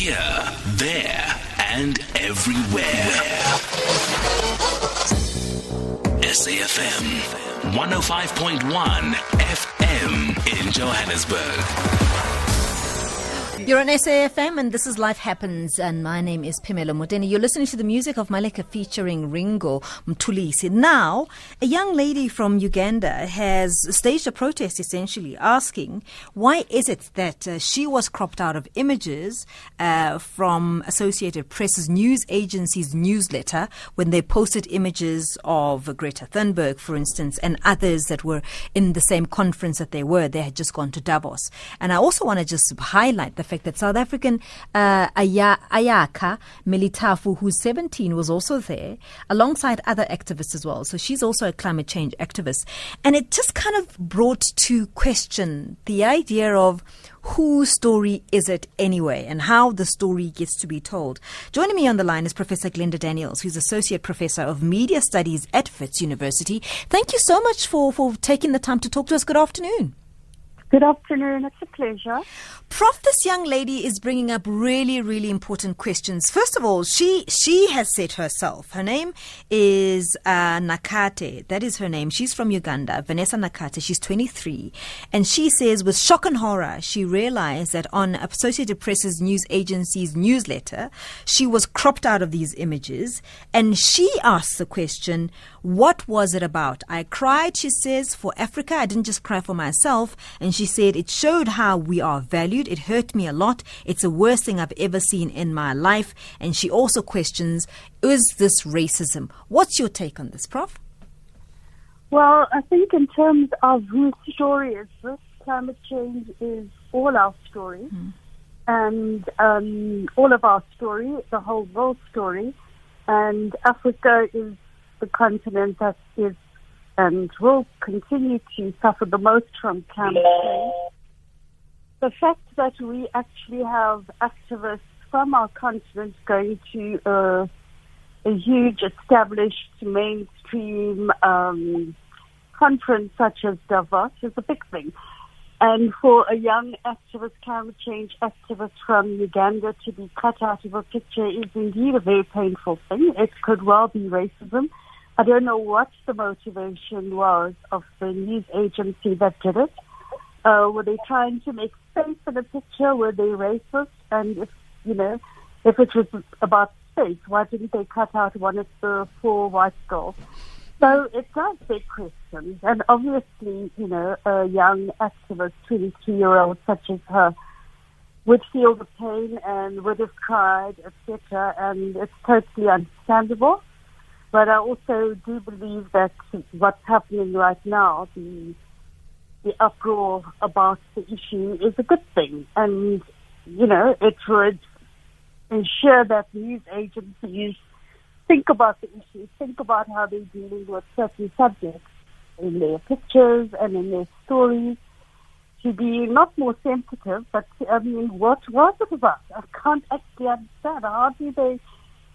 Here, there, and everywhere. SAFM 105.1 FM in Johannesburg. You're on SAFM and this is Life Happens and my name is Pamela Modeni. You're listening to the music of Malika featuring Ringo Mtulisi. Now, a young lady from Uganda has staged a protest essentially asking why is it that uh, she was cropped out of images uh, from Associated Press's news agency's newsletter when they posted images of Greta Thunberg, for instance, and others that were in the same conference that they were. They had just gone to Davos. And I also want to just highlight the that South African uh, Ayakha Melithafa, who's 17, was also there alongside other activists as well. So she's also a climate change activist. And it just kind of brought to question the idea of whose story is it anyway and how the story gets to be told. Joining me on the line is Professor Glenda Daniels, who's Associate Professor of Media Studies at Wits University. Thank you so much for, for taking the time to talk to us. Good afternoon. Good afternoon. It's a pleasure. Prof, this young lady is bringing up really, really important questions. First of all, she she has said herself. Her name is uh, Nakate. That is her name. She's from Uganda. Vanessa Nakate. She's 23, and she says, with shock and horror, she realized that on Associated Press's news agency's newsletter, she was cropped out of these images, and she asks the question, "What was it about?" I cried. She says, "For Africa, I didn't just cry for myself," and she said it showed how we are valued it hurt me a lot. It's the worst thing I've ever seen in my life. And she also questions, is this racism? What's your take on this, Prof? Well, I think in terms of whose story is this, climate change is all our story. Mm. And um, all of our story, the whole world story. And Africa is the continent that is and will continue to suffer the most from climate change the fact that we actually have activists from our continent going to uh, a huge established mainstream um, conference such as Davos is a big thing. And for a young activist, climate change activist from Uganda to be cut out of a picture is indeed a very painful thing. It could well be racism. I don't know what the motivation was of the news agency that did it. Uh, were they trying to make space for the picture? Were they racist? And if, you know, if it was about space, why didn't they cut out one of the four white girls? So it does beg questions. And obviously, you know, a young activist, 22 year old such as her, would feel the pain and would have cried, etc. And it's totally understandable. But I also do believe that what's happening right now, the the uproar about the issue is a good thing. And, you know, it would ensure that news agencies think about the issue, think about how they're dealing with certain subjects in their pictures and in their stories to be not more sensitive, but I mean, what was it about? I can't actually understand. How do they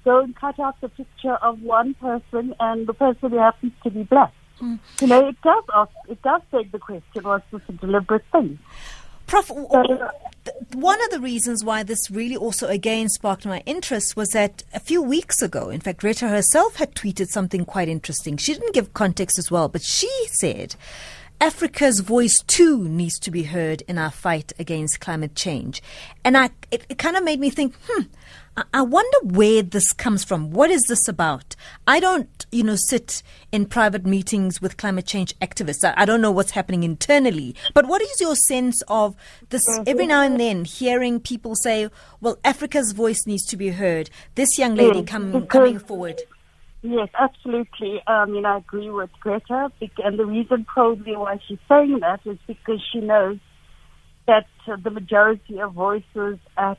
go and cut out the picture of one person and the person who happens to be black? Mm. You know, it does ask, it does beg the question: Was this a deliberate thing? Prof, one of the reasons why this really also again sparked my interest was that a few weeks ago, in fact, Greta herself had tweeted something quite interesting. She didn't give context as well, but she said Africa's voice too needs to be heard in our fight against climate change. And I, it, it kind of made me think, hmm, I wonder where this comes from. What is this about? I don't, you know, sit in private meetings with climate change activists. I, I don't know what's happening internally. But what is your sense of this every now and then hearing people say, well, Africa's voice needs to be heard. This young lady yes, come, coming forward. Yes, absolutely. I mean, I agree with Greta. And the reason probably why she's saying that is because she knows that uh, the majority of voices at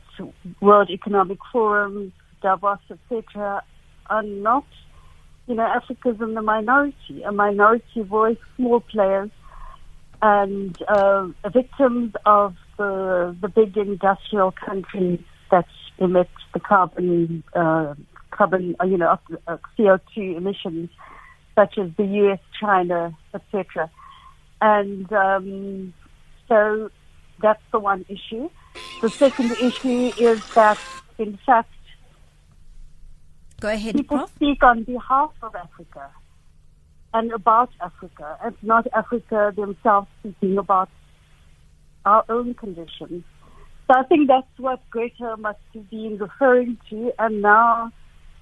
World Economic Forum, Davos, etc., are not, you know, Africa's in the minority, a minority voice, small players, and uh, victims of the the big industrial countries that emit the carbon uh, carbon, uh, you know, uh, CO2 emissions, such as the U.S., China, etc. And um, so that's the one issue. The second issue is that, in fact, Go ahead, people Prof. speak on behalf of Africa and about Africa, and not Africa themselves speaking about our own conditions. So I think that's what Greta must have been referring to, and now,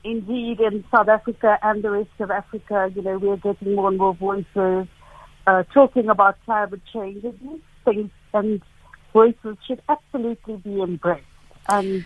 indeed, in South Africa and the rest of Africa, you know, we're getting more and more voices uh, talking about climate change and these things, and voices should absolutely be embraced. And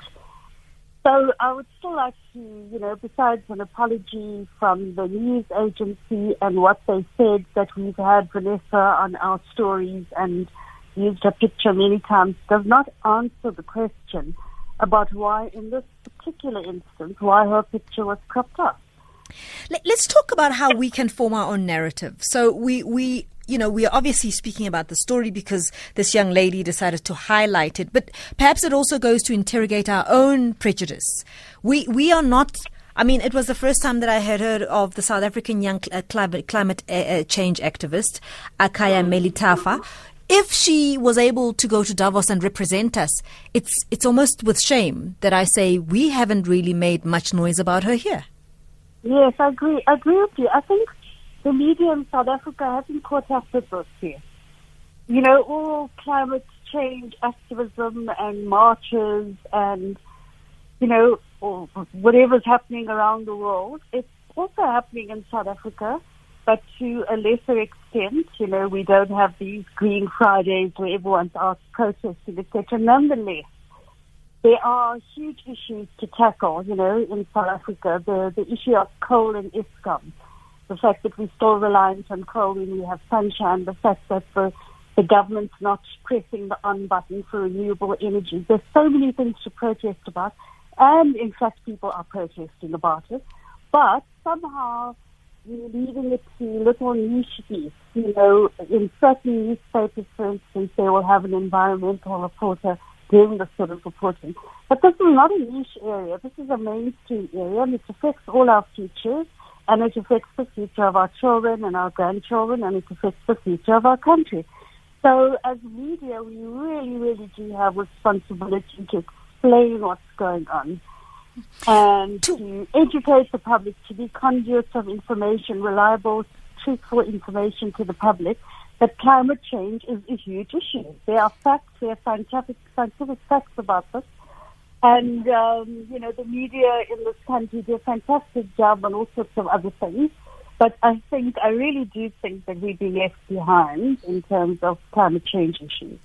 so I would still like to, you know, besides an apology from the news agency and what they said that we've had Vanessa on our stories and used her picture many times, does not answer the question about why, in this particular instance, why her picture was cropped up. Let- Let's talk about how we can form our own narrative. So we we you know we are obviously speaking about the story because this young lady decided to highlight it, but perhaps it also goes to interrogate our own prejudice. We we are not. I mean, it was the first time that I had heard of the South African young uh, climate, climate uh, uh, change activist, Akaya Melithafa. If she was able to go to Davos and represent us, it's it's almost with shame that I say we haven't really made much noise about her here. Yes, I agree. I agree with you. I think the media in South Africa hasn't caught up with this here. You know, all climate change activism and marches and, you know, whatever's happening around the world, it's also happening in South Africa, but to a lesser extent. You know, we don't have these Green Fridays where everyone's out protesting, etc. Nonetheless, there are huge issues to tackle, you know, in South Africa. The, the issue of coal and Eskom, the fact that we're still reliant on coal when we have sunshine, the fact that the, the government's not pressing the on button for renewable energy. There's so many things to protest about, and in fact, people are protesting about it. But somehow, leaving it to little niche piece. You know, in certain newspapers, for instance, they will have an environmental reporter doing this sort of reporting. But this is not a niche area. This is a mainstream area, and it affects all our futures, and it affects the future of our children and our grandchildren, and it affects the future of our country. So, as media, we really, really do have responsibility to explain what's going on and To- educate the public, to be conduits of information, reliable, truthful information to the public, that climate change is a huge issue. There are facts, there are scientific, scientific facts about this. And, um, you know, the media in this country do a fantastic job on all sorts of other things. But I think, I really do think that we've been left behind in terms of climate change issues.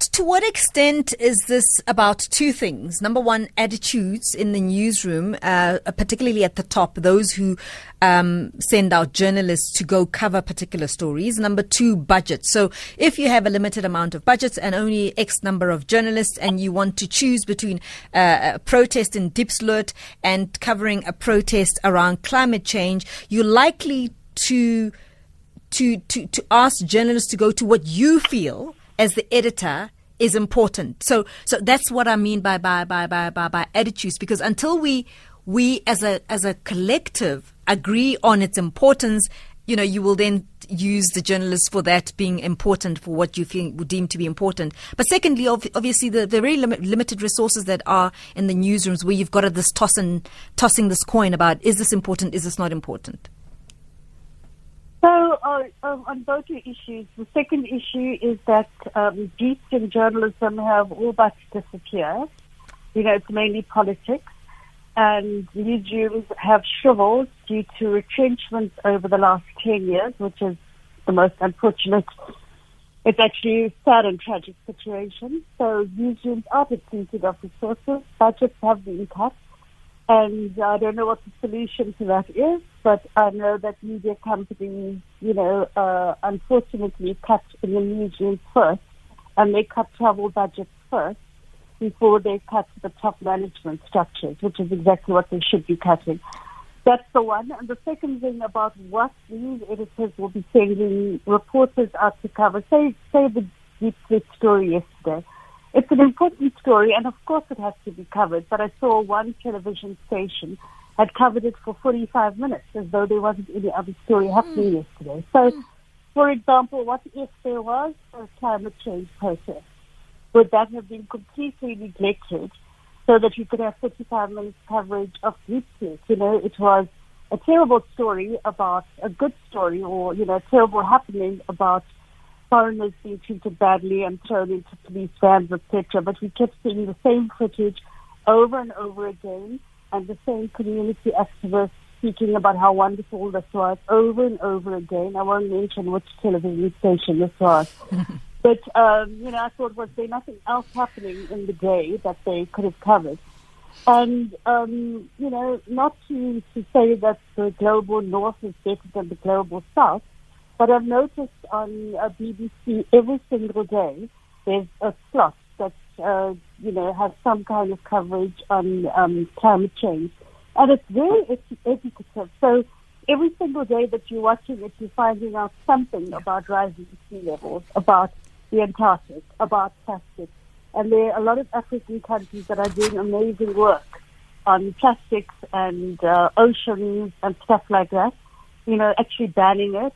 To what extent is this about two things? Number one, attitudes in the newsroom, uh, particularly at the top, those who um, send out journalists to go cover particular stories. Number two, budget. So if you have a limited amount of budgets and only X number of journalists, and you want to choose between uh, a protest in Diepsloot and covering a protest around climate change, you're likely to to, to, to ask journalists to go to what you feel as the editor is important. So so that's what I mean by by by by by, by attitudes because until we we as a as a collective agree on its importance, you know, you will then use the journalists for that being important for what you would deem to be important. But secondly, ob- obviously the, the very limit, limited resources that are in the newsrooms where you've got this toss and tossing this coin about is this important, is this not important? Um, on both issues, the second issue is that um, beats in journalism have all but disappeared. You know, it's mainly politics, and newsrooms have shriveled due to retrenchments over the last 10 years, which is the most unfortunate. It's actually a sad and tragic situation. So, newsrooms are depleted of resources, budgets have been cut, and I don't know what the solution to that is, but I know that media companies, you know, uh, unfortunately cut in the newsroom first, and they cut travel budgets first before they cut the top management structures, which is exactly what they should be cutting. That's the one. And the second thing about what news editors will be sending reporters out to cover, say, say the deep story yesterday. It's an important story, and of course it has to be covered. But I saw one television station had covered it for 45 minutes, as though there wasn't any other story hmm. happening yesterday. So, hmm. for example, what if there was a climate change protest? would that have been completely neglected so that you could have 35 minutes coverage of Diepsloot? You know, it was a terrible story about a good story or, you know, a terrible happening about foreigners being treated badly and thrown into police vans, etc. But we kept seeing the same footage over and over again and the same community activists speaking about how wonderful this was over and over again. I won't mention which television station this was. but, um, you know, I thought, was there nothing else happening in the day that they could have covered? And, um, you know, not to, to say that the global north is better than the global south, but I've noticed on uh, BBC every single day there's a slot that, uh, you know, has some kind of coverage on um, climate change. And it's very educative. So every single day that you're watching it, you're finding out something about rising sea levels, about the Antarctic, about plastics, and there are a lot of African countries that are doing amazing work on plastics and uh, oceans and stuff like that. You know, actually banning it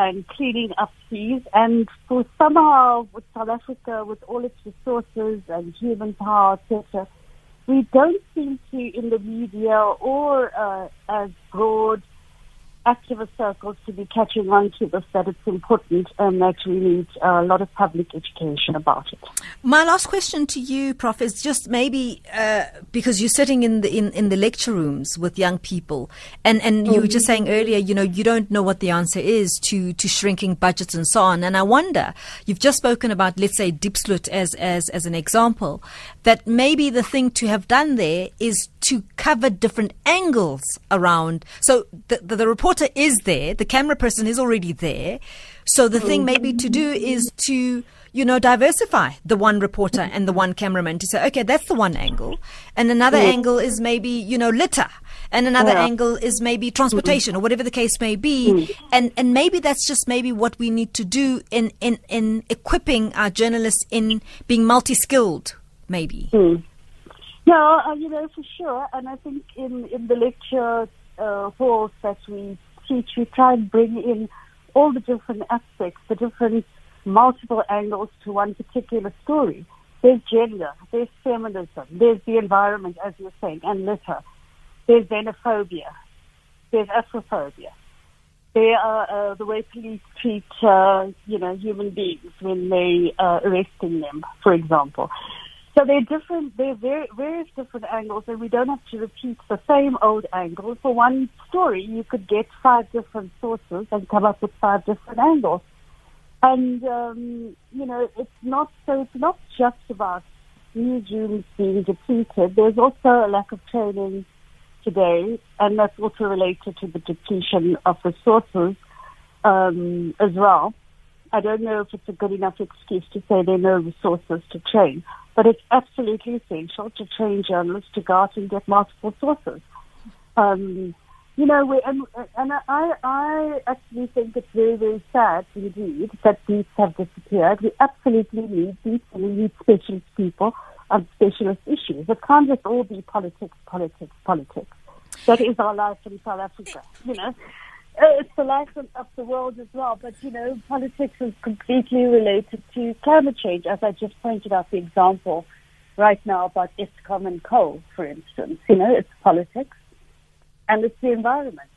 and cleaning up seas. And for somehow, with South Africa, with all its resources and human power, etc., we don't seem to, in the media or uh, as broad activist circles to be catching on to this that it's important and that we need a lot of public education about it. My last question to you, Prof, is just maybe uh, because you're sitting in the in, in the lecture rooms with young people, and, and you were just saying earlier, you know, you don't know what the answer is to to shrinking budgets and so on. And I wonder, you've just spoken about, let's say, Diepsloot as as as an example, that maybe the thing to have done there is to cover different angles around. So the, the, the reporter is there, the camera person is already there. So the thing maybe to do is to, you know, diversify the one reporter and the one cameraman to say, okay, that's the one angle. And another angle is maybe, you know, litter. And another yeah. angle is maybe transportation or whatever the case may be. And, and maybe that's just maybe what we need to do in, in, in equipping our journalists in being multi-skilled, maybe. Mm. Yeah, uh, you know, for sure. And I think in, in the lecture uh, halls that we teach, we try and bring in all the different aspects, the different multiple angles to one particular story. There's gender, there's feminism, there's the environment, as you're saying, and litter. There's xenophobia, there's Afrophobia. There are uh, the way police treat, uh, you know, human beings when they are arresting them, for example. So they're different, they're very, various different angles, and we don't have to repeat the same old angle. For one story, you could get five different sources and come up with five different angles. And, um, you know, it's not, so it's not just about newsrooms being depleted. There's also a lack of training today, and that's also related to the depletion of resources um, as well. I don't know if it's a good enough excuse to say there are no resources to train. But it's absolutely essential to train journalists to go out and get multiple sources. Um, you know, we, and, and I, I actually think it's very, very sad indeed that these have disappeared. We absolutely need and we need specialist people on specialist issues. It can't just all be politics, politics, politics. That is our life in South Africa, you know. Uh, it's the life of the world as well. But, you know, politics is completely related to climate change, as I just pointed out the example right now about Eskom and coal, for instance. You know, it's politics and it's the environment.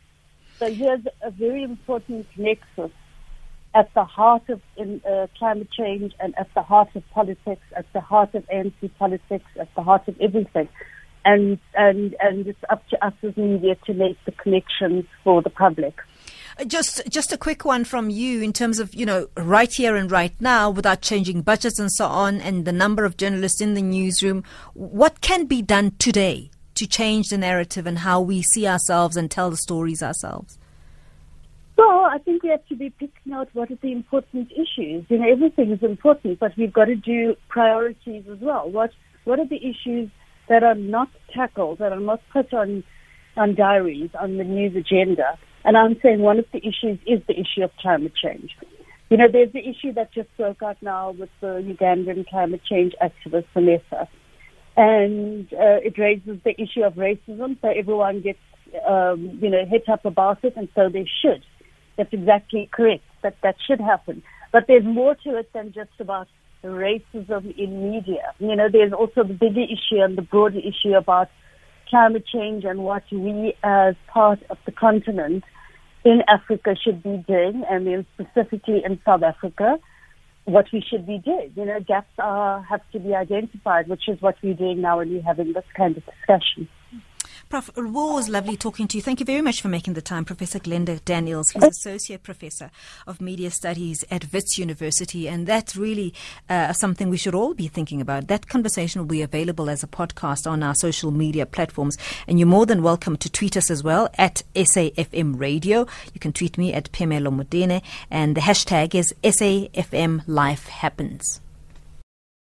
So here's a very important nexus at the heart of in, uh, climate change and at the heart of politics, at the heart of ANC politics, at the heart of everything. And, and, and it's up to us as media to make the connections for the public. Uh, just, just a quick one from you in terms of, you know, right here and right now, without changing budgets and so on, and the number of journalists in the newsroom. What can be done today to change the narrative and how we see ourselves and tell the stories ourselves? Well, I think we have to be picking out what are the important issues. You know, everything is important, but we've got to do priorities as well. What What are the issues that are not tackled, that are not put on on diaries, on the news agenda? And I'm saying one of the issues is the issue of climate change. You know, there's the issue that just broke out now with the Ugandan climate change activist Vanessa. And uh, it raises the issue of racism, so everyone gets, um, you know, hit up about it, and so they should. That's exactly correct. That that should happen. But there's more to it than just about racism in media. You know, there's also the bigger issue and the broader issue about climate change and what we as part of the continent in Africa should be doing, and then specifically in South Africa, what we should be doing. You know, gaps are, have to be identified, which is what we're doing now when we're having this kind of discussion. Prof, it was lovely talking to you. Thank you very much for making the time, Professor Glenda Daniels. who's Associate Professor of Media Studies at Wits University, and that's really uh, something we should all be thinking about. That conversation will be available as a podcast on our social media platforms, and you're more than welcome to tweet us as well at SAFM Radio. You can tweet me at Pemelo Modene, and the hashtag is SAFM Life Happens.